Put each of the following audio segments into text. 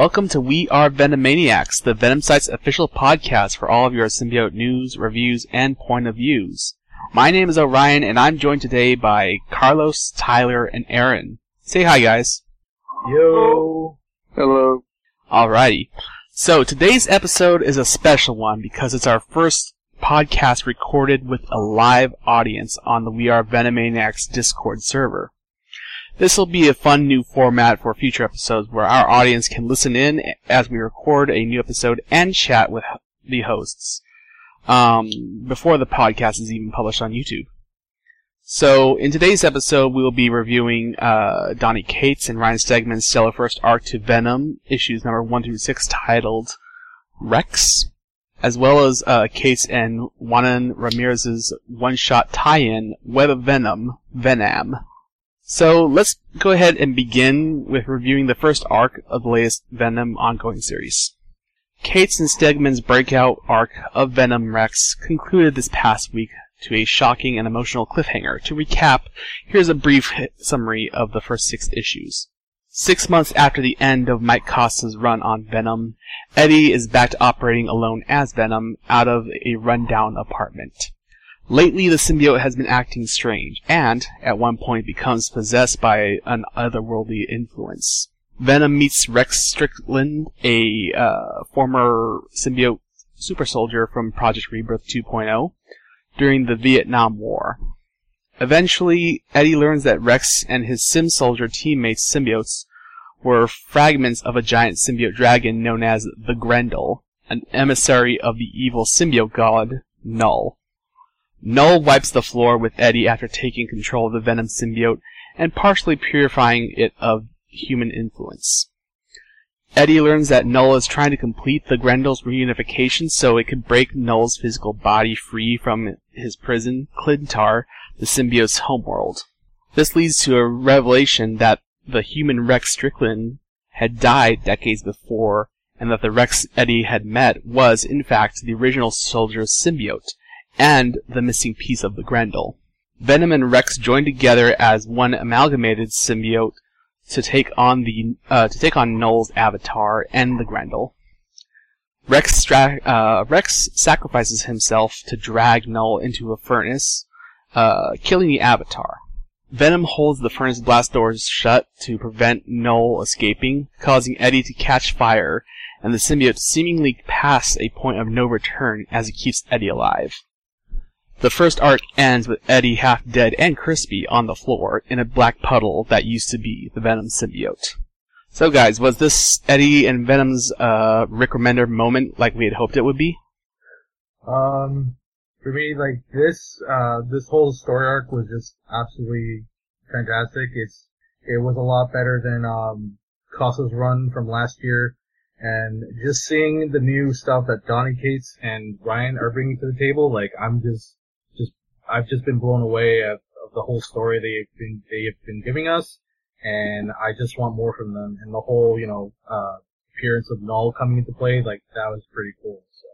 Welcome to We Are Venomaniacs, the Venom Site's official podcast for all of your symbiote news, reviews, and point of views. My name is Orion, and I'm joined today by Carlos, Tyler, and Aaron. Say hi, guys. Yo. Hello. Alrighty. So today's episode is a special one because it's our first podcast recorded with a live audience on the We Are Venomaniacs Discord server. This will be a fun new format for future episodes where our audience can listen in as we record a new episode and chat with the hosts um, before the podcast is even published on YouTube. So, in today's episode, we will be reviewing uh, Donny Cates and Ryan Stegman's stellar first arc to Venom, issues number 1 through 6, titled Rex, as well as uh, Cates and Juanan Ramirez's one-shot tie-in, Web of Venom, Ve'Nam. So let's go ahead and begin with reviewing the first arc of the latest Venom ongoing series. Cates and Stegman's breakout arc of Venom Rex concluded this past week to a shocking and emotional cliffhanger. To recap, here's a brief summary of the first six issues. Six months after the end of Mike Costa's run on Venom, Eddie is back to operating alone as Venom out of a rundown apartment. Lately, the symbiote has been acting strange, and, at one point, becomes possessed by an otherworldly influence. Venom meets Rex Strickland, a uh, former symbiote super soldier from Project Rebirth 2.0, during the Vietnam War. Eventually, Eddie learns that Rex and his Sim Soldier teammates symbiotes were fragments of a giant symbiote dragon known as the Grendel, an emissary of the evil symbiote god, Knull. Knull wipes the floor with Eddie after taking control of the Venom symbiote and partially purifying it of human influence. Eddie learns that Knull is trying to complete the Grendel's reunification so it can break Knull's physical body free from his prison, Klyntar, the symbiote's homeworld. This leads to a revelation that the human Rex Strickland had died decades before, and that the Rex Eddie had met was, in fact, the original soldier's symbiote, and the missing piece of the Grendel. Venom and Rex join together as one amalgamated symbiote to take on the uh, to take on Knull's avatar and the Grendel. Rex, stra- uh, Rex sacrifices himself to drag Knull into a furnace, uh, killing the avatar. Venom holds the furnace blast doors shut to prevent Knull escaping, causing Eddie to catch fire, and the symbiote seemingly pass a point of no return as it keeps Eddie alive. The first arc ends with Eddie half dead and crispy on the floor in a black puddle that used to be the Venom symbiote. So guys, was this Eddie and Venom's uh, Rick Remender moment like we had hoped it would be? Um, for me, like this, uh, this whole story arc was just absolutely fantastic. It's, it was a lot better than, um, Costa's run from last year. And just seeing the new stuff that Donny Cates and Ryan are bringing to the table, like I'm just, just, I've just been blown away of the whole story they've been, they have been giving us. And I just want more from them. And the whole, you know, uh, appearance of Knull coming into play, like that was pretty cool. So.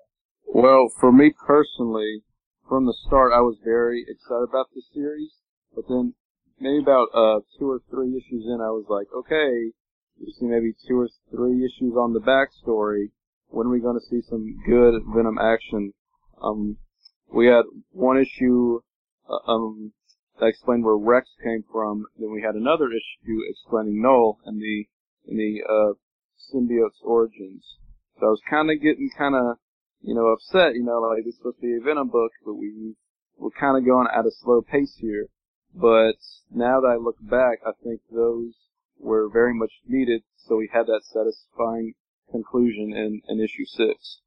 Well, for me personally, from the start, I was very excited about this series. But then, maybe about uh two or three issues in, I was like, okay, we see maybe two or three issues on the backstory. When are we going to see some good Venom action? Um, we had one issue uh, um that explained where Rex came from. Then we had another issue explaining Knull and the and the uh, symbiote's origins. So I was kind of getting kind of you know upset. You know, like this is supposed to be a Venom book, but we we're kind of going at a slow pace here. But now that I look back, I think those were very much needed. So we had that satisfying conclusion in, in issue six.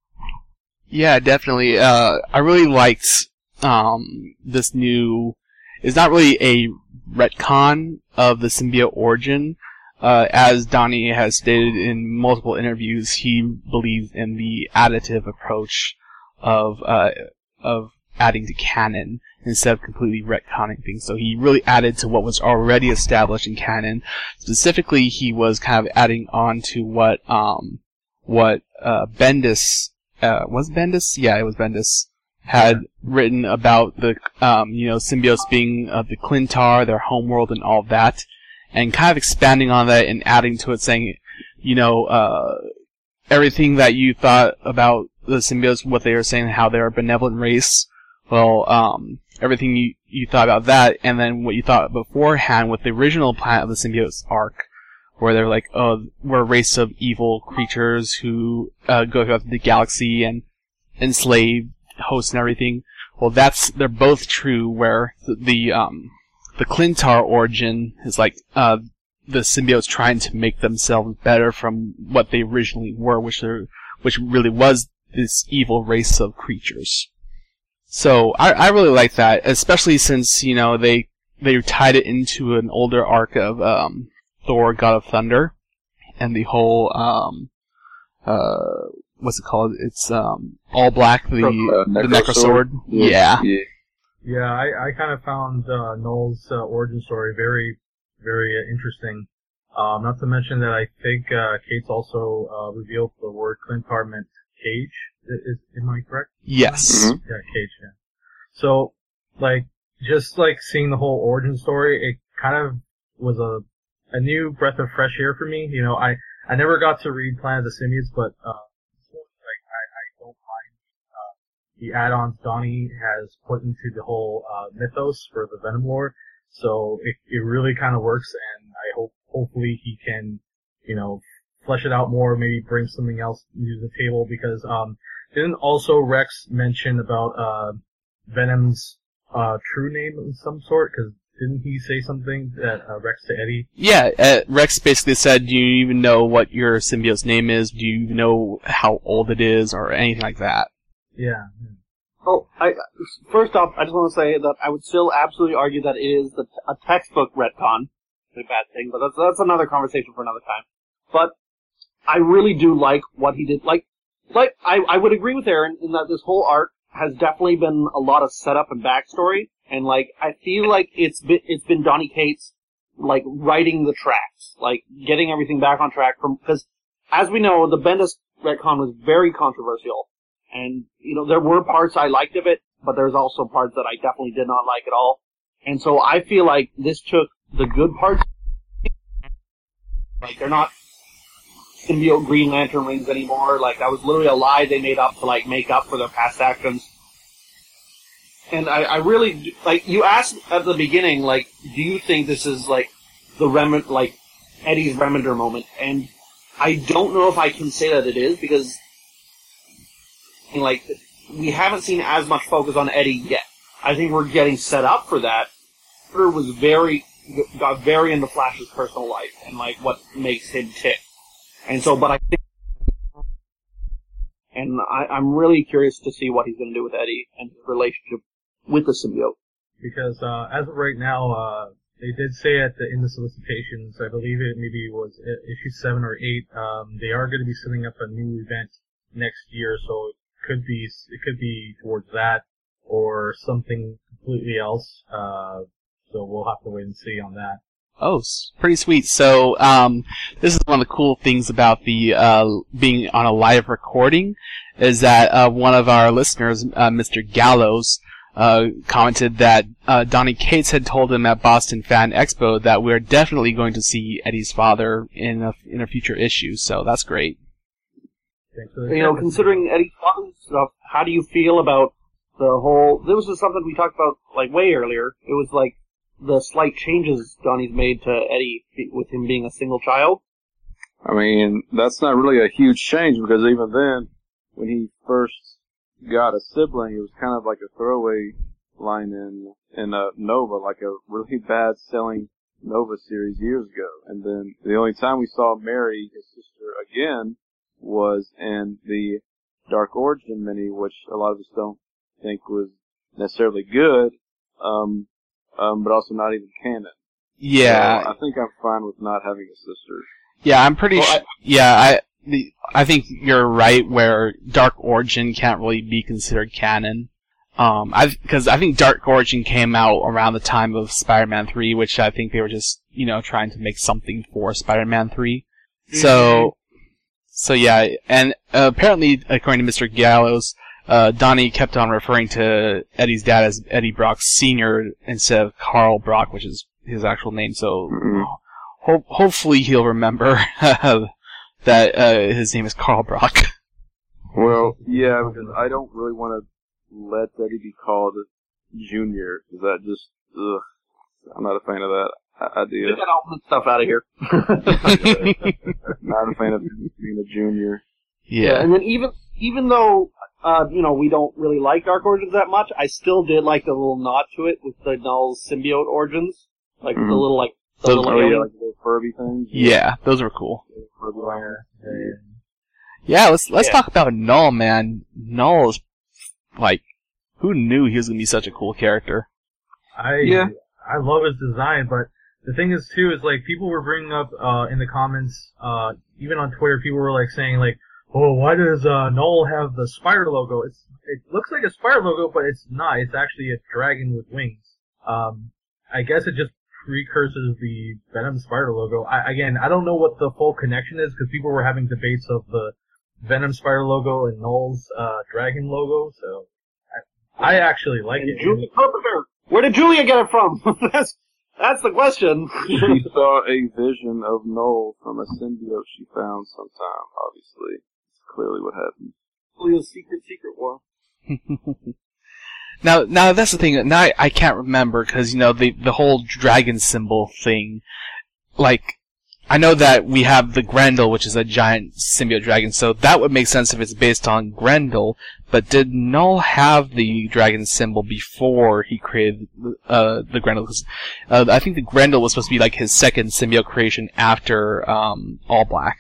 Yeah, definitely. Uh, I really liked um, this new. It's not really a retcon of the symbiote origin. Uh, as Donny has stated in multiple interviews, he believes in the additive approach of uh, of adding to canon instead of completely retconning things. So he really added to what was already established in canon. Specifically, he was kind of adding on to what um, what uh, Bendis uh, was Bendis, yeah, it was Bendis had written about the um, you know symbiotes being of the Klyntar, their homeworld, and all that, and kind of expanding on that and adding to it, saying you know, uh, everything that you thought about the symbiotes, what they were saying, how they're a benevolent race. Well, um, everything you, you thought about that, and then what you thought beforehand with the original Planet of the Symbiotes arc, where they're like, oh, we're a race of evil creatures who uh, go throughout the galaxy and enslave hosts and everything. Well, that's they're both true. Where the, the um the Klyntar origin is like uh the symbiotes trying to make themselves better from what they originally were, which are which really was this evil race of creatures. So I, I really like that, especially since you know they they tied it into an older arc of um, Thor, God of Thunder, and the whole um, uh, what's it called? It's um, all black, the Uh, the Necro Necrosword. Yeah. yeah. Yeah, I, I kind of found uh, Knull's uh, origin story very, very uh, interesting. Um, not to mention that I think uh, Cates also uh, revealed the word Klyntar meant cage. Is, is am I correct? Yes. Mhm. Yeah, cage. Yeah. So, like, just like seeing the whole origin story, it kind of was a a new breath of fresh air for me. You know, I I never got to read Planet of the Simians, but uh, like I I don't mind uh, the add-ons Donny has put into the whole uh, mythos for the Venom lore. So it it really kind of works, and I hope hopefully he can, you know, flesh it out more. Maybe bring something else to the table because um didn't also Rex mention about uh Venom's uh true name of some sort? Because didn't he say something that uh, Rex to Eddie? Yeah, uh, Rex basically said, "Do you even know what your symbiote's name is? Do you even know how old it is, or anything like that?" Yeah. Oh, I, first off, I just want to say that I would still absolutely argue that it is the, a textbook retcon. It's a bad thing, but that's, that's another conversation for another time. But I really do like what he did. Like, like I, I would agree with Aaron in that this whole arc has definitely been a lot of setup and backstory, and like I feel like it's been it's been Donny Cates like writing the tracks, like getting everything back on track from because as we know, the Bendis retcon was very controversial. And, you know, there were parts I liked of it, but there's also parts that I definitely did not like at all. And so I feel like this took the good parts. Like, they're not symbiote Green Lantern rings anymore. Like, that was literally a lie they made up to, like, make up for their past actions. And I, I really, like, you asked at the beginning, like, do you think this is, like, the Rem, like, Eddie's Remender moment? And I don't know if I can say that it is, because like we haven't seen as much focus on Eddie yet. I think we're getting set up for that. Carter was very got very into Flash's personal life and like what makes him tick. And so, but I think, and I, I'm really curious to see what he's going to do with Eddie and his relationship with the symbiote. Because uh, as of right now, uh, they did say at the in the solicitations, I believe it maybe was issue seven or eight. Um, they are going to be setting up a new event next year, so it could be it could be towards that or something completely else. Uh, so we'll have to wait and see on that. Oh, s- pretty sweet. So, um, this is one of the cool things about the uh, being on a live recording is that uh, one of our listeners, uh, Mr. Gallows, uh, commented that uh, Donny Cates had told him at Boston Fan Expo that we're definitely going to see Eddie's father in a in a future issue. So that's great. Thanks for You know, considering Eddie's father stuff, how do you feel about the whole? This was something we talked about like way earlier. It was like the slight changes Donny's made to Eddie with him being a single child. I mean, that's not really a huge change because even then, when he first got a sibling, it was kind of like a throwaway line in in uh, Nova, like a really bad selling Nova series years ago. And then the only time we saw Mary, his sister, again was in the Dark Origin mini, which a lot of us don't think was necessarily good, um, um, but also not even canon. Yeah, So I think I'm fine with not having a sister. Yeah, I'm pretty Well, sure. Yeah, I the, I think you're right. Where Dark Origin can't really be considered canon. Um, I because I think Dark Origin came out around the time of Spider-Man 3, which I think they were just you know trying to make something for Spider-Man 3. So, so yeah, and uh, apparently, according to Mr. Gallows, uh, Donny kept on referring to Eddie's dad as Eddie Brock Senior instead of Carl Brock, which is his actual name. So, Mhm. ho- hopefully he'll remember that uh, his name is Carl Brock. Well, yeah, because I don't really want to let Eddie be called Junior, Is that just, ugh, I'm not a fan of that idea. Get idea. that alternate stuff out of here. Not a fan of being a junior. yeah. and then even even though uh, you know we don't really like Dark Origins that much, I still did like the little nod to it with the Knull symbiote origins, like the Mhm. little like the Those- little Oh yeah, alien. like the Furby things. Yeah, those were cool. Furby line. Yeah, let's let's Yeah. talk about Knull, man. Knull is like, who knew he was gonna be such a cool character? I Yeah. I love his design, but the thing is too is like people were bringing up uh in the comments, uh even on Twitter, people were like saying like, oh, why does uh Knull have the spider logo? It's it looks like a spider logo, but it's not. It's actually a dragon with wings. Um, I guess it just precurses the Venom spider logo. I, again, I don't know what the full connection is because people were having debates of the Venom spider logo and Knull's uh dragon logo. So I, I actually like And it. Julia Carpenter. Where did Julia get it from? that's that's the question. She saw a vision of Knull from a symbiote she found sometime, obviously. It's clearly what happened. Julia's secret secret war. Now, now that's the thing. Now I, I can't remember because you know the the whole dragon symbol thing. Like, I know that we have the Grendel, which is a giant symbiote dragon, so that would make sense if it's based on Grendel. But did Knull have the dragon symbol before he created uh, the Grendel? 'Cause, uh, I think the Grendel was supposed to be like his second symbiote creation after um, All Black.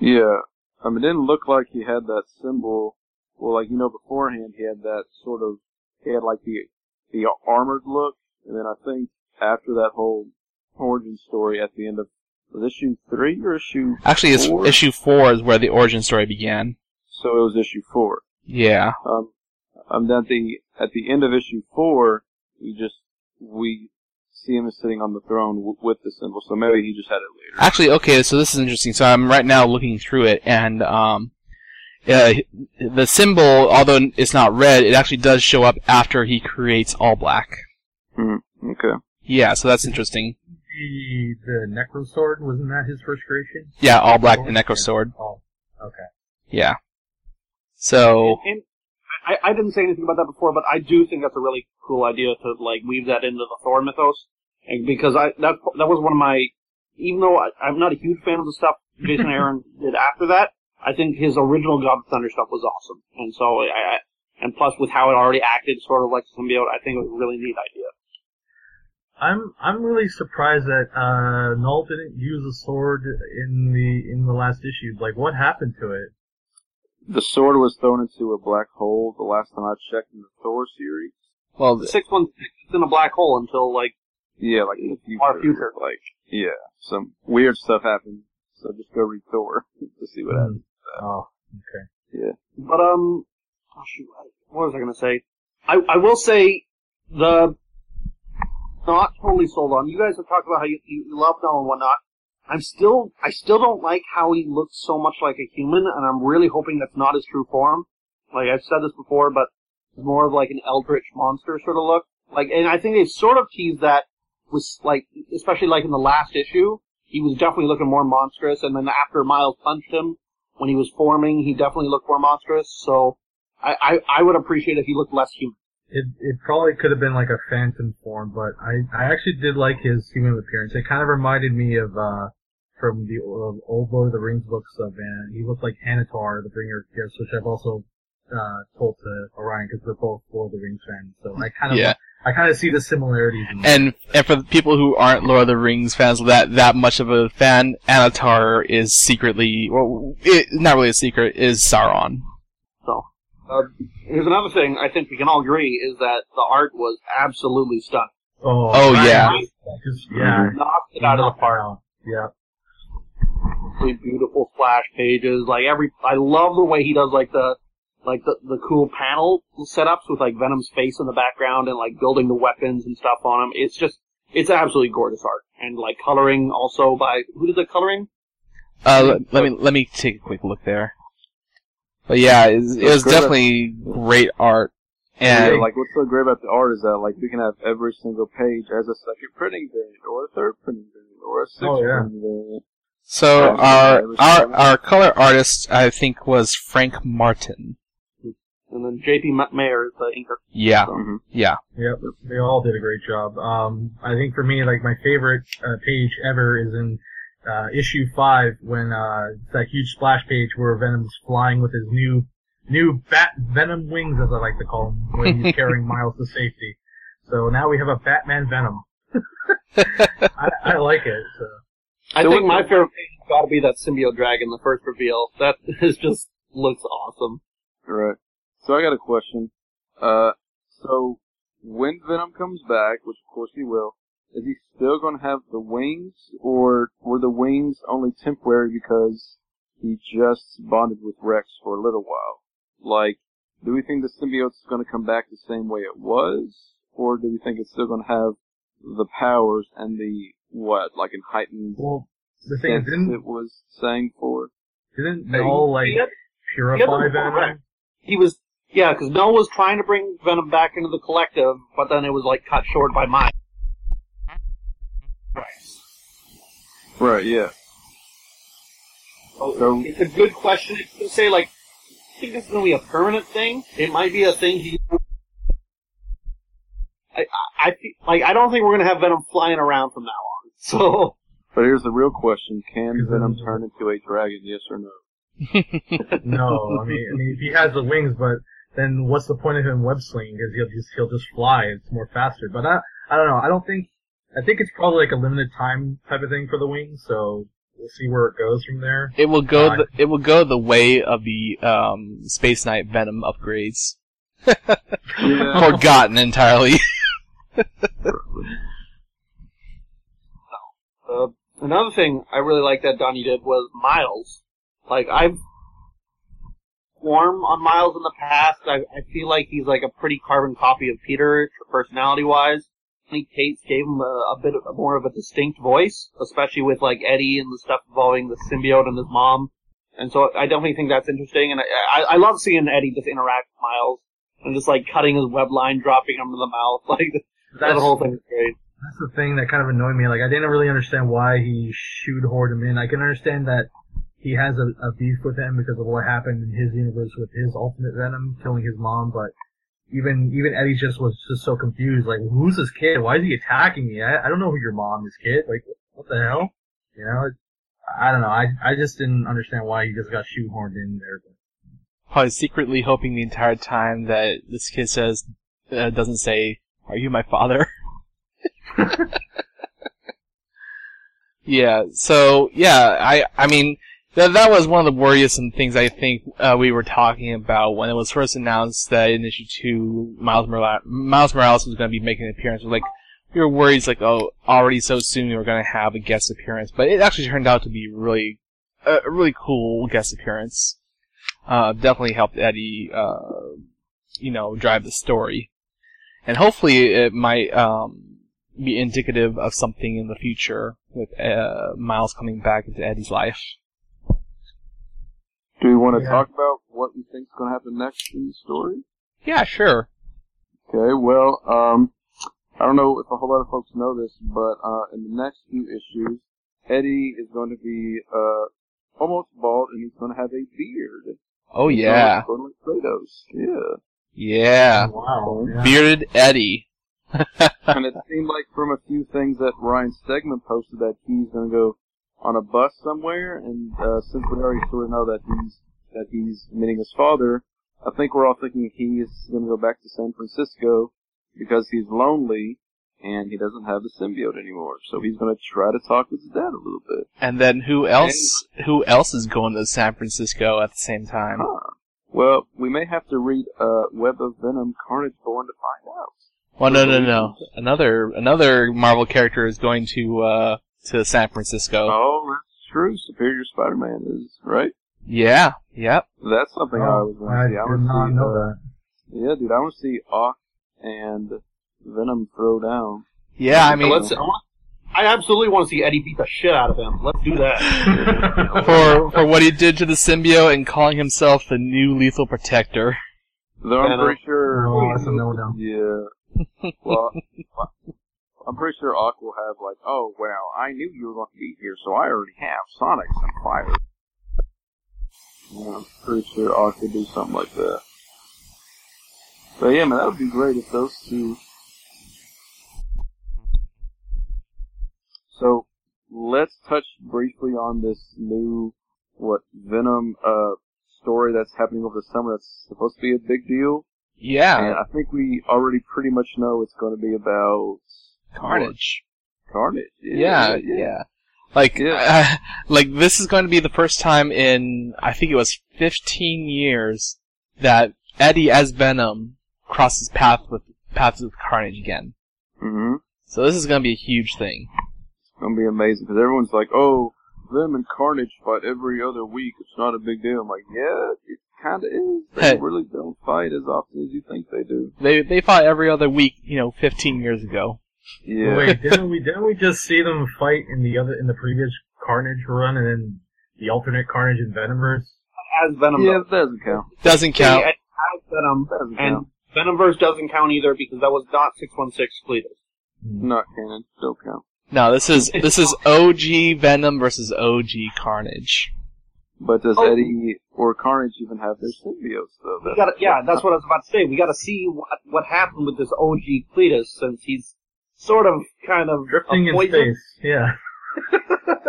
Yeah. I mean, it didn't look like he had that symbol. Well, like, you know, beforehand he had that sort of, he had like the, the armored look. And then I think after that whole origin story at the end of, was issue three or issue Actually, it's four? issue four is where the origin story began. So it was issue four. Yeah. Um, um, at the, at the end of issue four, we just, we see him sitting on the throne w- with the symbol. So maybe he just had it later. Actually, okay, so this is interesting. So I'm right now looking through it, and um, uh, the symbol, although it's not red, it actually does show up after he creates All Black. Hmm. Okay. Yeah, so that's interesting. The the Necro Sword wasn't that his first creation? Yeah, All Black, the Necro Sword. Oh, okay. Yeah. So And, and I, I didn't say anything about that before, but I do think that's a really cool idea to like weave that into the Thor mythos, and because I that that was one of my, even though I, I'm not a huge fan of the stuff Jason Aaron did after that, I think his original God of Thunder stuff was awesome, and so I, I and plus with how it already acted sort of like a symbiote, I think it was a really neat idea. I'm I'm really surprised that uh Knull didn't use a sword in the in the last issue. Like, what happened to it? The sword was thrown into a black hole the last time I checked in the Thor series. well, The six one six is in a black hole until like Yeah, like in the future. Our future. Like, yeah, some weird stuff happened. So just go read Thor to see what happens. Oh, okay. Yeah. But um, oh shoot, what was I gonna say? I I will say the not totally sold on. You guys have talked about how you, you love Knull and whatnot. I'm still I still don't like how he looks so much like a human, and I'm really hoping that's not his true form. Like I've said this before, but it's more of like an eldritch monster sort of look. Like, and I think they've sort of teased that with like, especially like in the last issue, he was definitely looking more monstrous, and then after Miles punched him, when he was forming, he definitely looked more monstrous. So I, I, I would appreciate if he looked less human. It it probably could have been like a phantom form, but I I actually did like his human appearance. It kind of reminded me of uh from the old, old Lord of the Rings books of and he looked like Annatar, the bringer of gifts, which I've also uh told to Orion because we're both Lord of the Rings fans. So I kind of Yeah. I kind of see the similarities. In and and for the people who aren't Lord of the Rings fans, that that much of a fan, Annatar is secretly, well, it, not really a secret, is Sauron. So uh, here's another thing I think we can all agree is that the art was absolutely stunning. oh, Oh, right. yeah. Just- yeah. Knocked it out of the park. Yeah. Really beautiful splash pages. Like every, I love the way he does like the, like the, the cool panel setups with like Venom's face in the background and like building the weapons and stuff on him. It's just, it's absolutely gorgeous art. And like coloring also by, who did the coloring? Uh, let, let me let me take a quick look there. But yeah, it, was- it was great. definitely great art, Yeah, and like what's so great about the art is that like we can have every single page as a second printing variant, or a third printing variant, or a sixth Oh, yeah. printing variant. So Yeah, our our our color artist, I think, was Frank Martin. And then J.P. Ma- Mayer is the inker. Yeah, Mhm. yeah. Yep, they all did a great job. Um, I think for me, like my favorite uh, page ever is in uh, issue five when uh, it's that huge splash page where Venom's flying with his new new Bat Venom wings, as I like to call them, where he's carrying Miles to safety. So now we have a Batman Venom. I, I like it. So. I So think what- my favorite page has got to be that symbiote dragon, the first reveal. That is just looks awesome. Right. So I got a question. Uh, so when Venom comes back, which of course he will, is he still going to have the wings, or were the wings only temporary because he just bonded with Rex for a little while? Like, do we think the symbiote's going to come back the same way it was, or do we think it's still going to have the powers and the what, like in heightened Well, the thing is, sense didn't it was saying for? didn't Hey, Knull like He had- purify he Venom? He was, yeah, because Mel was trying to bring Venom back into the collective, but then it was like cut short by Miles. Right. Right. Yeah. So- it's a good question to say. Like, I think this is going to be a permanent thing. It might be a thing. He, I, I, I like I don't think we're going to have Venom flying around from now on. So But here's the real question: Can Venom turn into a dragon? Yes or no? No, I mean, I mean, if he has the wings, but then what's the point of him web slinging? Because he'll just he'll just fly. It's more faster. But I I don't know. I don't think. I think it's probably like a limited time type of thing for the wing. So we'll see where it goes from there. It will go. Uh, The, it will go the way of the um, Space Knight Venom upgrades. Yeah. Forgotten entirely. uh, another thing I really like that Donny did was Miles. Like I've warm on Miles in the past. I, I feel like he's like a pretty carbon copy of Peter, personality wise. I think Cates gave him a, a bit of, more of a distinct voice, especially with like Eddie and the stuff involving the symbiote and his mom. And so I definitely think that's interesting. And I, I, I love seeing Eddie just interact with Miles and just like cutting his web line, dropping him in the mouth. Like that whole thing is great. that's the thing that kind of annoyed me. Like I didn't really understand why he shoehorned him in. I can understand that he has a, a beef with him because of what happened in his universe with his ultimate Venom killing his mom, but even even Eddie just was just so confused. Like, who's this kid? Why is he attacking me? I, I don't know who your mom is, kid. Like, what the hell? You know, I don't know. I I just didn't understand why he just got shoehorned in there. Probably secretly hoping the entire time that this kid says uh, doesn't say, "Are you my father?" yeah. So yeah, I I mean that that was one of the worrisome things I think uh, we were talking about when it was first announced that in issue two Miles Morales, Miles Morales was going to be making an appearance. Like we were worried, like oh, already so soon we were going to have a guest appearance, but it actually turned out to be really a a really cool guest appearance. Uh, definitely helped Eddie, uh, you know, drive the story. And hopefully it might, um, be indicative of something in the future with, uh, Miles coming back into Eddie's life. Do we want to Yeah. talk about what we think's going to happen next in the story? Yeah, sure. Okay, well, um, I don't know if a whole lot of folks know this, but uh, in the next few issues, Eddie is going to be uh, almost bald, and he's going to have a beard. Oh He's yeah. going like Kratos. Yeah. Yeah. Wow. Yeah. Bearded Eddie. and it seemed like from a few things that Ryan Stegman posted that he's going to go on a bus somewhere, and uh, since we already sort of know that he's that he's meeting his father, I think we're all thinking he is going to go back to San Francisco because he's lonely and he doesn't have the symbiote anymore. So he's going to try to talk with his dad a little bit. And then who else, who else is going to San Francisco at the same time? Huh. Well, we may have to read uh, Web of Venom Carnage Born to find out. Well, no, no, no. Another, another Marvel character is going to, uh, to San Francisco. Oh, that's true. Superior Spider-Man is right. Yeah. Yep. That's something I Oh, was going I to see. I want not see. know uh, that. Yeah, dude, I want to see Ock and Venom throw down. Yeah, I mean, let's. I, want, I absolutely want to see Eddie beat the shit out of him. Let's do that. for, for what he did to the symbiote and calling himself the new lethal protector. Though I'm Venom. pretty sure. Oh, that's a no-no. Yeah. Well, I'm pretty sure Ock will have like, oh well, I knew you were going to be here, so I already have Sonics and Fire. Yeah, I'm pretty sure Ock could do something like that. But yeah, man, that would be great if those two. So let's touch briefly on this new what Venom uh story that's happening over the summer. That's supposed to be a big deal. Yeah, And I think we already pretty much know it's going to be about Carnage. Carnage. Yeah, yeah. Like, Yeah. like this is going to be the first time in I think it was 15 years that Eddie as Venom crosses path with paths with Carnage again. hmm So this is going to be a huge thing. It's going to be amazing because everyone's like, oh, Venom and Carnage fight every other week. It's not a big deal. I'm like, yeah, it kind of is. They Hey. really don't fight as often as you think they do. They they fought every other week, you know, 15 years ago. Yeah. Wait, didn't we didn't we just see them fight in the other in the previous Carnage run and then the alternate Carnage and Venomverse? As Venom. Yeah, that doesn't count. Doesn't See, count. as Venom, Doesn't and count. Venomverse doesn't count either because that was not 616 Cletus. Hmm. Not canon. Still count. No, this is this is OG Venom versus OG Carnage. But does Oh. Eddie or Carnage even have their symbiotes though? We gotta, yeah, that's what I was about to say. We gotta see what, what happened with this OG Cletus since he's sort of kind of Drifting a in space, yeah.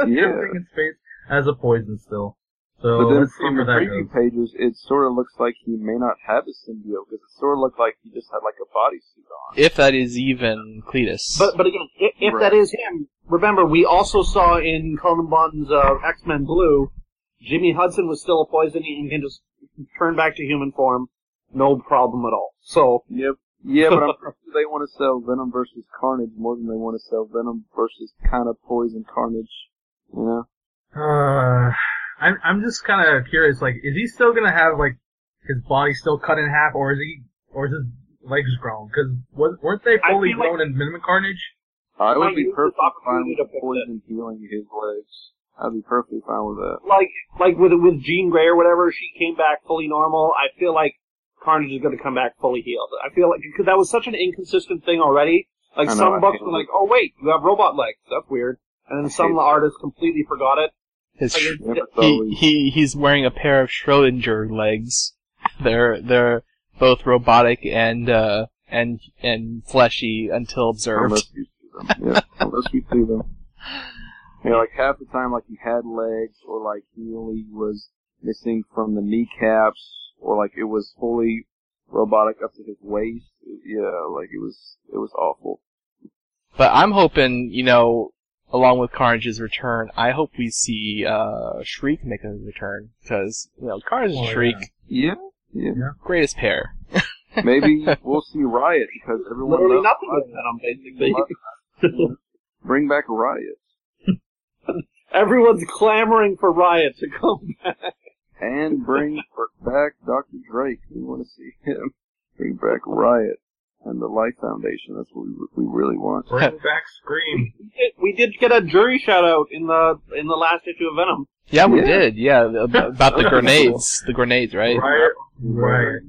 Yeah. Drifting in space as a poison still. So But then let's from where the preview goes. pages, it sort of looks like he may not have a symbiote because it sort of looked like he just had like a bodysuit on. If that is even Cletus. But but again, if, if Right. that is him, remember we also saw in Cullen Bunn's uh, X Men Blue, Jimmy Hudson was still a poison and can just turn back to human form, no problem at all. So Yep. Yeah, but I'm pretty sure they want to sell Venom versus Carnage more than they want to sell Venom versus kind of Poison Carnage. You know? Uh, I'm I'm just kind of curious. Like, is he still gonna have like his body still cut in half, or is he, or is his legs grown? Because weren't they fully feel like- grown in Minimum Carnage? I might would be use this perfectly fine opportunity with to the fix Poison healing his legs. I'd be perfectly fine with that. like like with with Jean Grey or whatever, she came back fully normal. I feel like Carnage is going to come back fully healed. I feel like because that was such an inconsistent thing already. Like know, some books were like, "Oh wait, you have robot legs. That's weird," and then some that. artists completely forgot it. his Like, sh- it's- he, he he's wearing a pair of Schrodinger legs. They're they're both robotic and uh and and fleshy until observed. Unless you see them. Yeah, unless we see them. Yeah, like half the time, like he had legs, or like he only was missing from the kneecaps, or like it was fully robotic up to his waist. Yeah, like it was, it was awful. But I'm hoping, you know, along with Carnage's return, I hope we see uh Shriek make a return because you know Carnage and Oh, Shriek, Yeah, yeah. yeah, greatest pair. Maybe we'll see Riot because everyone Literally loves nothing with Riot. Venom, basically. Bring back Riot Everyone's clamoring for Riot to come back. And bring back Dr. Drake. We want to see him. Bring back Riot and the Life Foundation. That's what we, we really want. Bring back Scream. We did, we did get a jury shout out in the in the last issue of Venom. Yeah, we Yeah. did. Yeah, about the grenades, the grenades, right? Riot. Riot.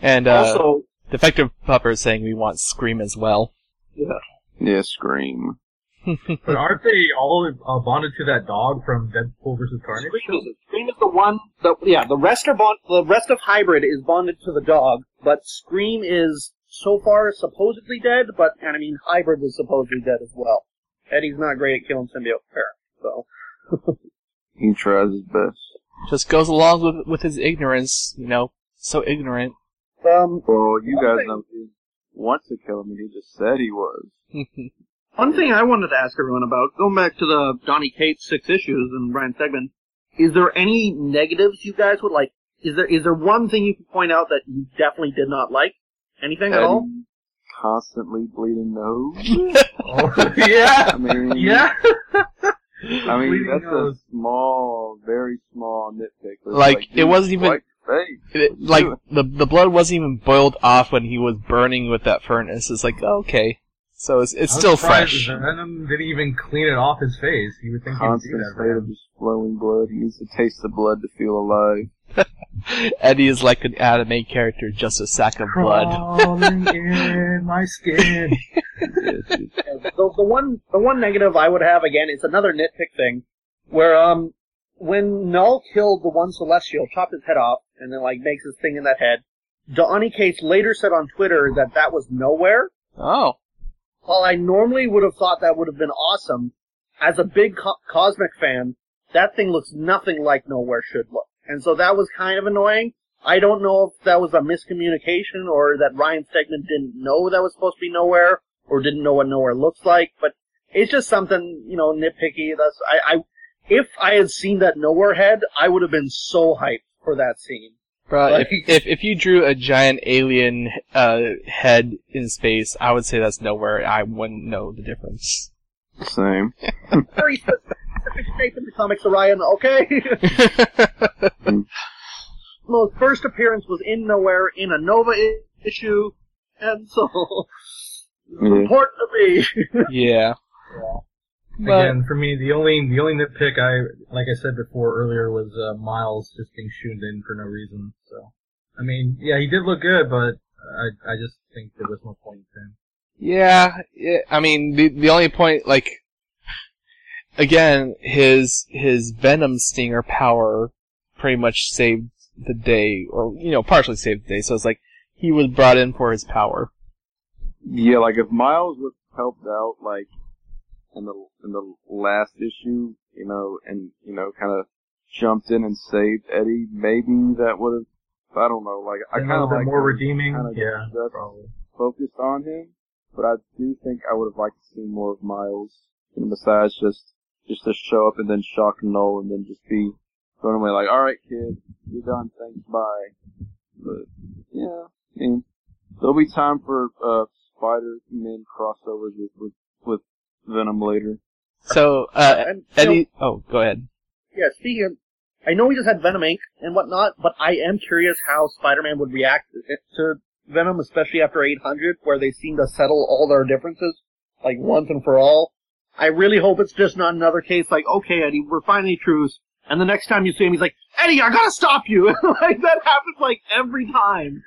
And uh, also, Defective Pupper is saying we want Scream as well. Yeah. Yeah, Scream. But aren't they all uh, bonded to that dog from Deadpool versus Carnage? Scream is, Scream is the one. The, yeah, the rest are bond. The rest of Hybrid is bonded to the dog, but Scream is so far supposedly dead. But and I mean, Hybrid was supposedly dead as well. Eddie's not great at killing symbiote parents, so He tries his best. Just goes along with with his ignorance, you know, so ignorant. um, Well, you guys thing- know he wants to kill him, and he just said he was. One thing I wanted to ask everyone about, going back to the Donny Cates six issues and Ryan Stegman, is there any negatives you guys would like? Is there is there one thing you could point out that you definitely did not like? Anything at all? Constantly bleeding nose. Oh, yeah. I mean, Yeah. I mean, Bleeding that's nose. a small, very small nitpick. but it's Like, it wasn't even- wipe. It- like the the blood wasn't even boiled off when he was burning with that furnace. It's like okay, so it's it's still fresh. Venom didn't even clean it off his face. You would think he would do constant that. state of just flowing blood. He needs to taste the blood to feel alive. Eddie is like an anime character, just a sack of blood. Crawling in my skin. the, the one the one negative I would have again it's another nitpick thing where um when Knull killed the one Celestial, chopped his head off, and then like makes his thing in that head. Donny Cates later said on Twitter that that was nowhere. Oh. While I normally would have thought that would have been awesome, as a big co- Cosmic fan, that thing looks nothing like Nowhere should look. And so that was kind of annoying. I don't know if that was a miscommunication or that Ryan Stegman didn't know that was supposed to be Nowhere or didn't know what Nowhere looks like, but it's just something, you know, nitpicky. That's, I, I, if I had seen that Nowhere head, I would have been so hyped for that scene. Bro, Like- if, if if you drew a giant alien uh, head in space, I would say that's nowhere. I wouldn't know the difference. Same. Very specific shape in the comics, Orion, okay? Well, first appearance was in Nowhere in a Nova i- issue, and so Yeah. important to me. yeah. But Again, for me, the only the only nitpick I like I said before earlier was uh, Miles just being shooed in for no reason. So, I mean, yeah, he did look good, but I I just think there was no point to him. yeah, yeah, I mean the the only point like again his his venom stinger power pretty much saved the day, or you know partially saved the day. So it's like he was brought in for his power. Yeah, like if Miles was helped out, like in the in the last issue, you know, and you know, kind of jumped in and saved Eddie, maybe that would have. I don't know. Like I kind of like more redeeming. yeah, probably. focused on him, but I do think I would have liked to see more of Miles. And besides just just to show up and then shock Knull and then just be thrown away like, all right, kid, you're done. Thanks, bye. But yeah, I mean, there'll be time for uh, Spider-Man crossovers with with, with Venom later. So uh, and, you know, Eddie, oh go ahead. yeah, speaking of, I know we just had Venom Inc. and whatnot, but I am curious how Spider-Man would react to Venom, especially after 800, where they seem to settle all their differences, like once and for all. I really hope it's just not another case like, okay, Eddie, we're finally truce, and the next time you see him, he's like, Eddie, I gotta stop you! like, that happens like every time.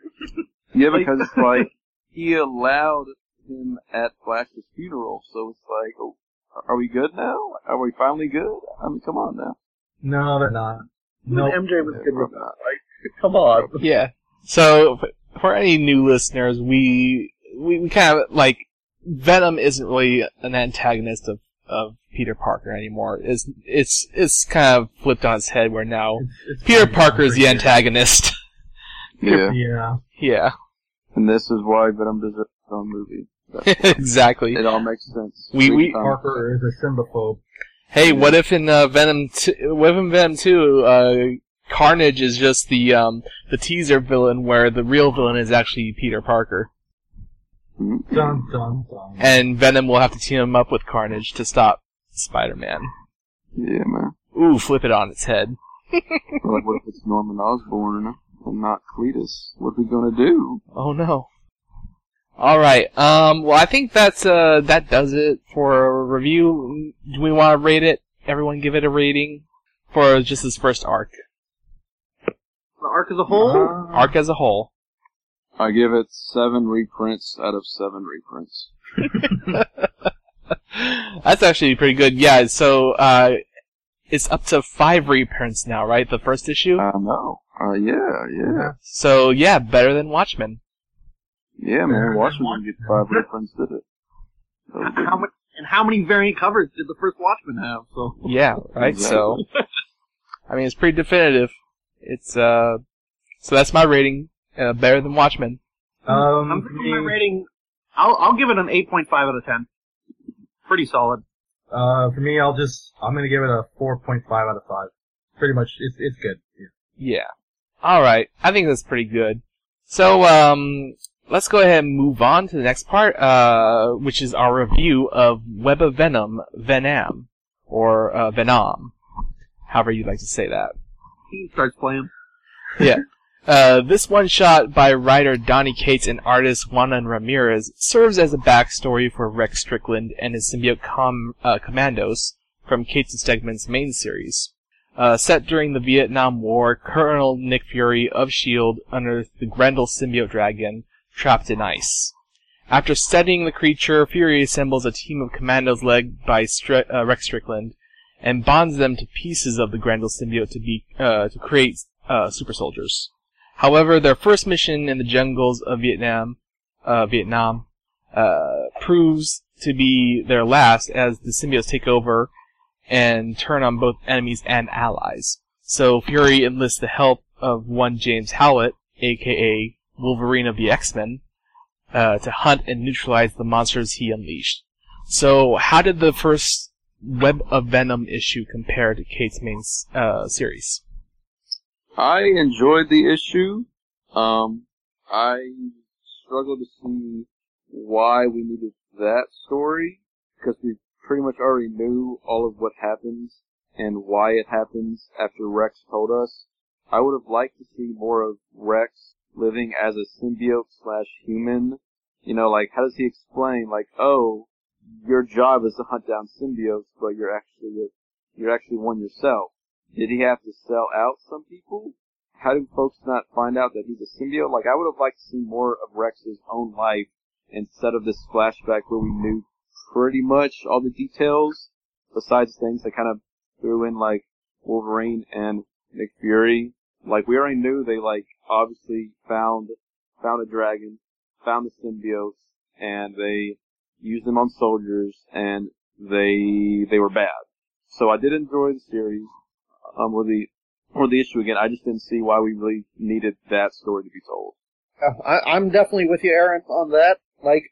Yeah, because it's like he allowed him at Flash's funeral, so it's like, oh, are we good now? Are we finally good? I mean, come on now. No, they're not. Even Nope. MJ was good with that. Like, come on. Yeah. So for any new listeners, we we, we kind of like Venom isn't really an antagonist of of Peter Parker anymore. It's it's it's kind of flipped on its head where now It's, it's Peter Parker is the antagonist. Yeah. Yeah. yeah. And this is why Venom deserves his own movie. That's- exactly. it all makes sense. We- we- Um, Parker is a symbophobe. Hey, what if in uh, Venom? T- what if in Venom Two, uh, Carnage is just the um the teaser villain, where the real villain is actually Peter Parker, Dun dun dun. and Venom will have to team him up with Carnage to stop Spider-Man. Yeah, man. Ooh, flip it on its head. Like, what if it's Norman Osborn and not Cletus? What are we gonna do? Oh no. All right. Um. Well, I think that's uh that does it for a review. Do we want to rate it? Everyone give it a rating for just this first arc. The arc as a whole, Uh, Arc as a whole. I give it seven reprints out of seven reprints. That's actually pretty good. Yeah. So uh, it's up to five reprints now, right? The first issue. I know. Uh, yeah, yeah. So yeah, better than Watchmen. Yeah, man. than Washington get five reprints, did it? That was how much, and how many variant covers did the first Watchmen have? So, Yeah. Right. So. I mean, it's pretty definitive. It's uh. So that's my rating. Uh, better than Watchmen. Um, I'm for giving my me, rating. I'll I'll give it an 8.5 out of 10. Pretty solid. uh, for me, I'll just, I'm gonna give it a 4.5 out of 5. Pretty much, it's, it's good. Yeah. Yeah. All right. I think that's pretty good. So, um, let's go ahead and move on to the next part, uh, which is our review of Web of Venom, Ve'Nam, or uh, Ve'Nam, however you'd like to say that. He starts playing. Uh, this one shot by writer Donny Cates and artist Juanan Ramirez serves as a backstory for Rex Strickland and his symbiote com- uh, Commandos from Cates and Stegman's main series. Uh, set during the Vietnam War, Colonel Nick Fury of S.H.I.E.L.D. under the Grendel symbiote dragon trapped in ice. After studying the creature, Fury assembles a team of commandos led by Stri- uh, Rex Strickland and bonds them to pieces of the Grendel symbiote to be uh, to create uh, super soldiers. However, their first mission in the jungles of Vietnam, uh, Vietnam, uh, proves to be their last as the symbiotes take over and turn on both enemies and allies. So Fury enlists the help of one James Howlett, aka Wolverine of the X-Men, uh, to hunt and neutralize the monsters he unleashed. So, how did the first Web of Venom issue compare to Cates' main uh, series? I enjoyed the issue. Um, I struggled to see why we needed that story because we pretty much already knew all of what happens and why it happens after Rex told us. I would have liked to see more of Rex living as a symbiote slash human. You know, like how does he explain like, oh, your job is to hunt down symbiotes, but you're actually you're actually one yourself. Did he have to sell out some people? How do folks not find out that he's a symbiote? Like I would have liked to see more of Rex's own life instead of this flashback where we knew pretty much all the details, besides things that kind of threw in like Wolverine and Nick Fury. Like we already knew they like obviously found found a dragon, found the symbiotes, and they used them on soldiers, and they they were bad. So I did enjoy the series, um, or the or the issue again. I just didn't see why we really needed that story to be told. I, I'm definitely with you, Aaron, on that. Like,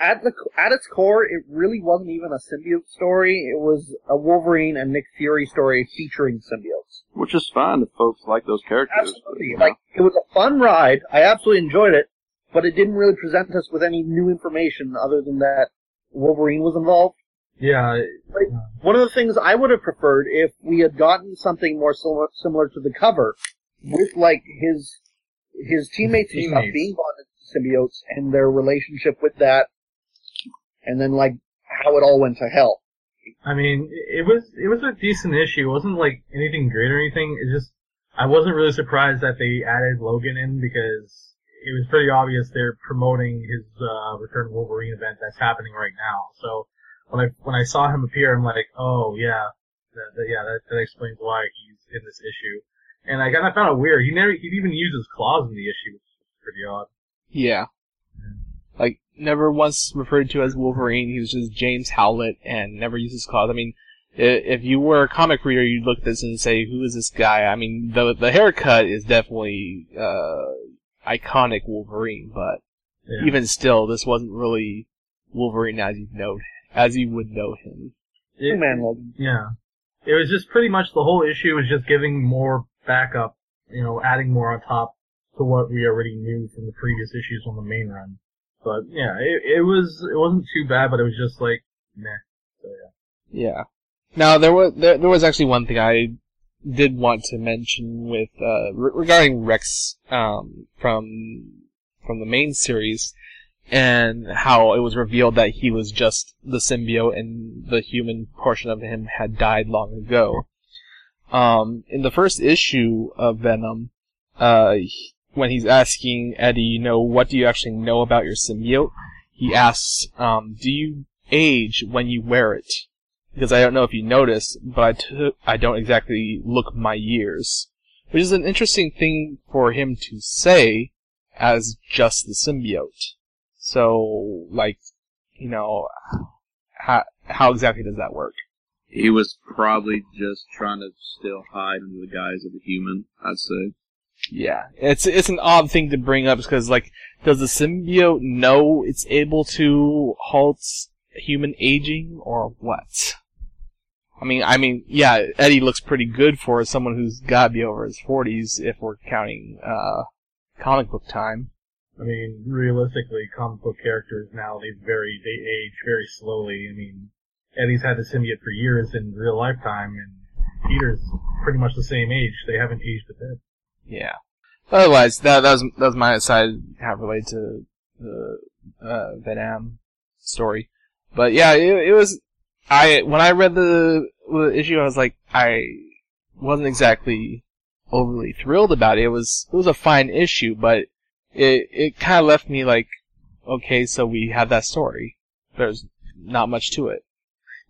at the at its core, it really wasn't even a symbiote story. It was a Wolverine and Nick Fury story featuring symbiotes. Which is fine if folks like those characters. Absolutely. you know. It was a fun ride. I absolutely enjoyed it, but it didn't really present us with any new information other than that Wolverine was involved. Yeah, uh, One of the things I would have preferred if we had gotten something more similar, similar to the cover, with like his his teammates and stuff Teammates. being bonded to symbiotes and their relationship with that, and then like how it all went to hell. I mean, it was it was a decent issue. It wasn't like anything great or anything. It just I wasn't really surprised that they added Logan in because it was pretty obvious they're promoting his uh, Return Wolverine event that's happening right now. So when I when I saw him appear, I'm like, oh yeah, that, that, yeah, that, that explains why he's in this issue. And I kind of found it weird. He never he even used his claws in the issue, which is pretty odd. Yeah. Like, never once referred to as Wolverine, he was just James Howlett and never used his claws. I mean, if you were a comic reader, you'd look at this and say, who is this guy? I mean, the, the haircut is definitely, uh, iconic Wolverine, but Yeah. even still, this wasn't really Wolverine as you know, as you would know him. It- man, Logan. Yeah. It was just pretty much the whole issue was just giving more backup, you know, adding more on top to what we already knew from the previous issues on the main run. But yeah, it, it was it wasn't too bad, but it was just like meh. So yeah. Yeah. Now there was there, there was actually one thing I did want to mention with uh, re- regarding Rex um, from from the main series and how it was revealed that he was just the symbiote and the human portion of him had died long ago. Um, in the first issue of Venom, uh, when he's asking Eddie, you know, what do you actually know about your symbiote? He asks, um, do you age when you wear it? because I don't know if you noticed, but I t- I don't exactly look my years, which is an interesting thing for him to say as just the symbiote. So, like, you know, how how exactly does that work? He was probably just trying to still hide under the guise of a human, I'd say. Yeah, it's it's an odd thing to bring up because like, does the symbiote know it's able to halt human aging or what? I mean, I mean, yeah, Eddie looks pretty good for someone who's gotta be over his forties if we're counting uh comic book time. I mean, realistically, comic book characters now they very they age very slowly. I mean, Eddie's had the symbiote for years in real lifetime, and Peter's pretty much the same age. They haven't aged a bit. Yeah. Otherwise, that that was that was my side half related to the uh, Venom story. But yeah, it, it was. I when I read the, the issue, I was like, I wasn't exactly overly thrilled about it. It was it was a fine issue, but it it kind of left me like, okay, so we have that story. There's not much to it.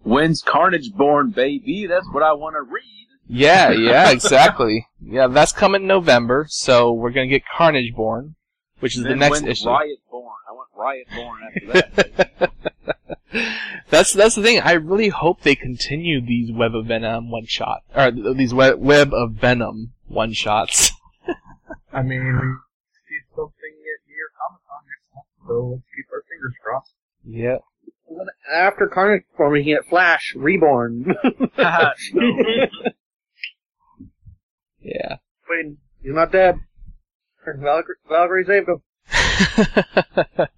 When's Carnage born, baby? That's what I want to read. Yeah, yeah, exactly. yeah, that's coming November, so we're gonna get Carnage born, which is Then the next when's issue. Riot born? I want Riot born after that. that's that's the thing. I really hope they continue these Web of Venom one shot, or these Web, Web of Venom one shots. I mean, we see something at New York Comic Con next month, so let's keep our fingers crossed. yeah. After Carnage forming, he get Flash Reborn. Yeah. Wait, he's not dead. Valkyrie, Valkyrie saved him.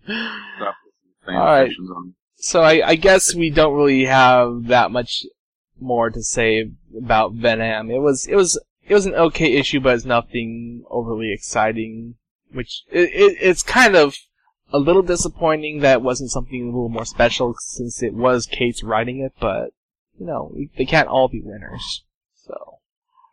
All right. so I, I guess we don't really have that much more to say about Venom. It was it was it was an okay issue, but it's nothing overly exciting. Which it, it it's kind of a little disappointing that it wasn't something a little more special since it was Cates writing it. But you know they can't all be winners. So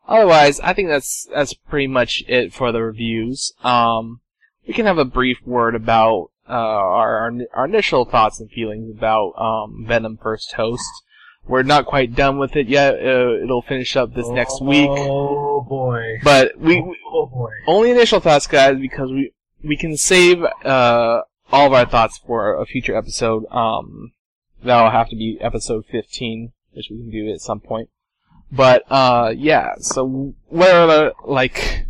otherwise, I think that's that's pretty much it for the reviews. Um, we can have a brief word about uh, our, our our initial thoughts and feelings about um, Venom First Host. We're not quite done with it yet. Uh, it'll finish up this next week, Oh boy. but we, we oh boy. only initial thoughts, guys, because we we can save uh, all of our thoughts for a future episode. Um, that'll have to be episode 15, which we can do at some point. But uh, yeah. So what are the like?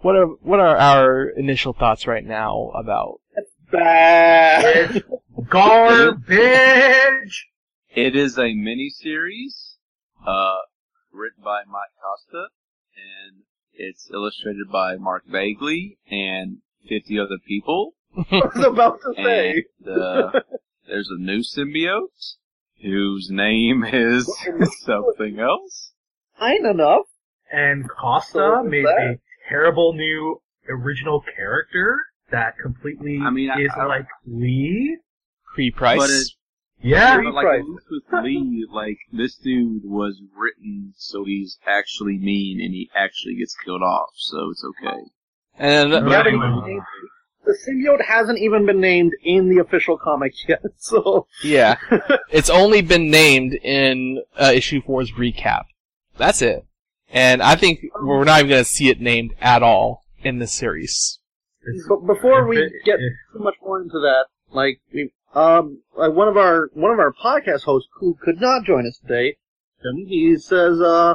What are what are our initial thoughts right now about Bad. Garbage! It is a mini series, uh, written by Mike Costa, and it's illustrated by Mark Bagley and 50 other people. I was about to say. And, uh, there's a new symbiote whose name is something else. Kind enough. And So Costa what's made that? a terrible new original character that completely I mean, is I don't- like Lee. Cree Price? But it- Yeah. Yeah, but like at least with Lee, like this dude was written so he's actually mean and he actually gets killed off, so it's okay. and But Yeah, but anyway. The symbiote hasn't even been named in the official comics yet, so Yeah. it's only been named in uh, issue four's recap. That's it. And I think we're not even going to see it named at all in this series. But before we get too much more into that, like, we- um, like one of our one of our podcast hosts who could not join us today, he says, uh,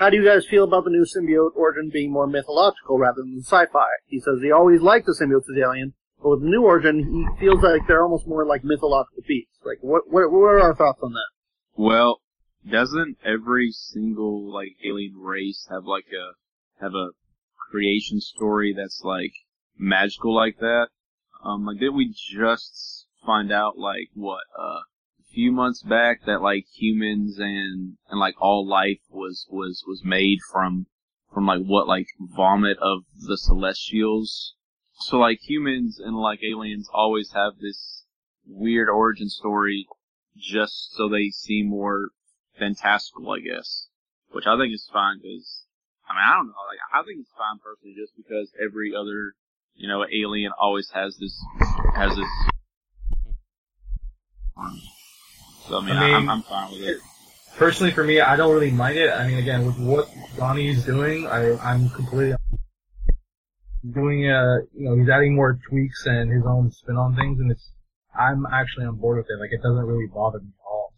how do you guys feel about the new symbiote origin being more mythological rather than sci-fi? He says he always liked the symbiotes as alien, but with the new origin, he feels like they're almost more like mythological beasts. Like, what what, what are our thoughts on that? Well, doesn't every single like alien race have like a have a creation story that's like magical like that? Um, like did we just find out like what uh, few months back that like humans and and like all life was was was made from from like what like vomit of the celestials. So like humans and like aliens always have this weird origin story just so they seem more fantastical, I guess. Which I think is fine because, I mean, I don't know, like, I think it's fine personally just because every other, you know, alien always has this, has this. So, I mean, I I am mean- I'm fine with it. Personally, for me, I don't really mind it. I mean, again, with what Donny's doing, I, I'm completely doing. Uh, you know, he's adding more tweaks and his own spin on things, and it's. I'm actually on board with it. Like, it doesn't really bother me at all.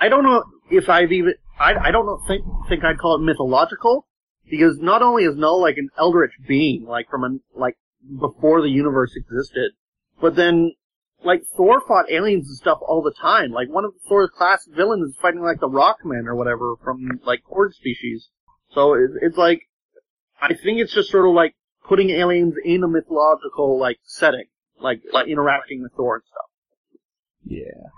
I don't know if I've even I, I don't know think think I'd call it mythological because not only is Knull like an eldritch being like from an like before the universe existed, but then like Thor fought aliens and stuff all the time. Like one of Thor's classic villains is fighting like the Rockman or whatever from like Horde species. So it, it's like I think it's just sort of like putting aliens in a mythological like setting, like like interacting with Thor and stuff. Yeah.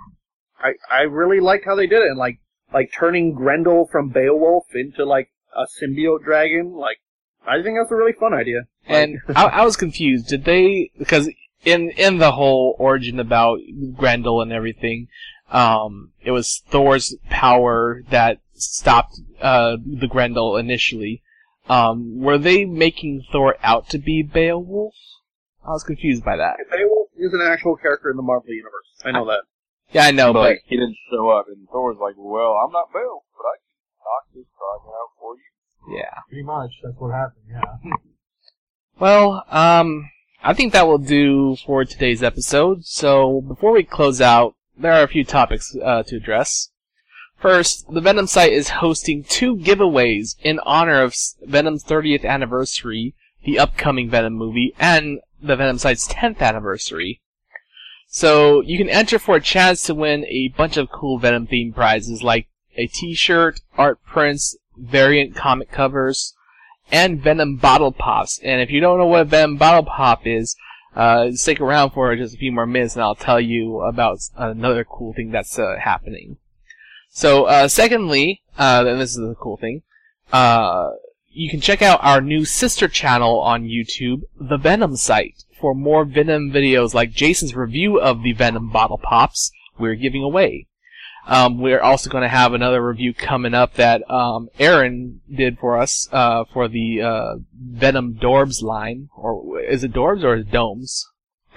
I, I really liked how they did it, and like like turning Grendel from Beowulf into like a symbiote dragon. Like I think that's a really fun idea. And I, I was confused. Did they because in in the whole origin about Grendel and everything, um, it was Thor's power that stopped uh, the Grendel initially, um, were they making Thor out to be Beowulf? I was confused by that. Beowulf is an actual character in the Marvel universe. I know that. Yeah, I know, but but he didn't show up, and Thor's like, "Well, I'm not Bill, but I can knock this dragon out for you." yeah. Pretty much, that's what happened, yeah. Well, um, I think that will do for today's episode. So before we close out, there are a few topics uh, to address. First, the Venom site is hosting two giveaways in honor of Venom's 30th anniversary, the upcoming Venom movie, and the Venom site's 10th anniversary. So you can enter for a chance to win a bunch of cool Venom themed prizes like a t-shirt, art prints, variant comic covers, and Venom Bottle Pops. And if you don't know what Venom Bottle Pop is, uh, stick around for just a few more minutes and I'll tell you about another cool thing that's uh, happening. So, uh, secondly, uh, and this is the cool thing, uh, you can check out our new sister channel on YouTube, The Venom Site, for more Venom videos like Jason's review of the Venom Bottle Pops we're giving away. Um, we're also going to have another review coming up that um, Aaron did for us uh, for the uh, Venom Dorbs line, or is it Dorbs or is it Domes?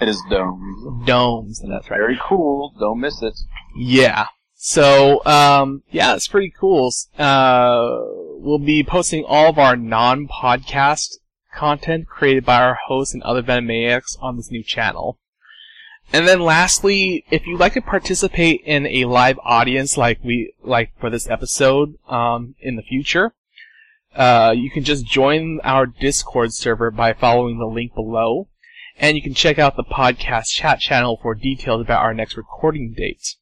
It is domes. Domes, and that's right. Very cool. Don't miss it. Yeah. So, um, yeah, it's pretty cool. Uh, we'll be posting all of our non-podcast content created by our hosts and other Venomaniacs on this new channel. And then lastly, if you'd like to participate in a live audience like we, like for this episode, um, in the future, uh, you can just join our Discord server by following the link below. And you can check out the podcast chat channel for details about our next recording date.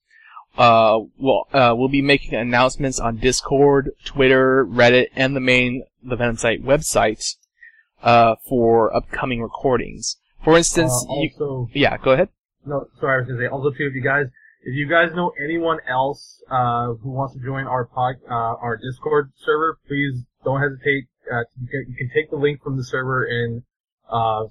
Uh, well, uh, we'll be making announcements on Discord, Twitter, Reddit, and the main The Venom Site website, uh, for upcoming recordings. For instance, Uh, you, yeah, go ahead. No, sorry, I was gonna say, also too, if you guys, if you guys know anyone else, uh, who wants to join our pod, uh, our Discord server, please don't hesitate, uh, you can, you can take the link from the server and, uh,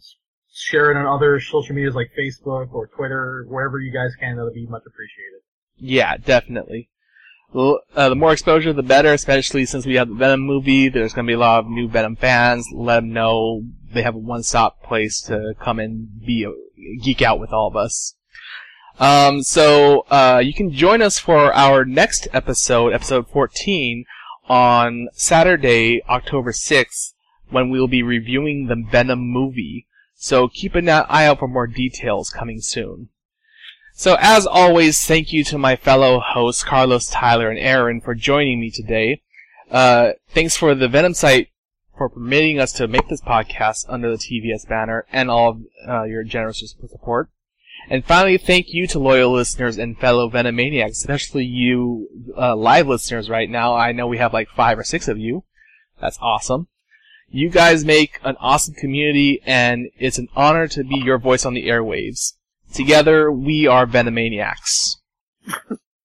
share it on other social medias like Facebook or Twitter, wherever you guys can, that'll be much appreciated. Yeah, definitely. Well, uh, the more exposure, the better, especially since we have the Venom movie. There's going to be a lot of new Venom fans. Let them know they have a one-stop place to come and be geek out with all of us. Um, so uh, you can join us for our next episode, episode 14, on Saturday, October 6th, when we will be reviewing the Venom movie. So keep an eye out for more details coming soon. So as always, thank you to my fellow hosts Carlos, Tyler, and Aaron for joining me today. Uh, thanks for the Venom site for permitting us to make this podcast under the TVS banner and all of uh, your generous support. And finally, thank you to loyal listeners and fellow Venomaniacs, especially you uh, live listeners right now. I know we have like five or six of you. That's awesome. You guys make an awesome community, and it's an honor to be your voice on the airwaves. Together, we are Venomaniacs.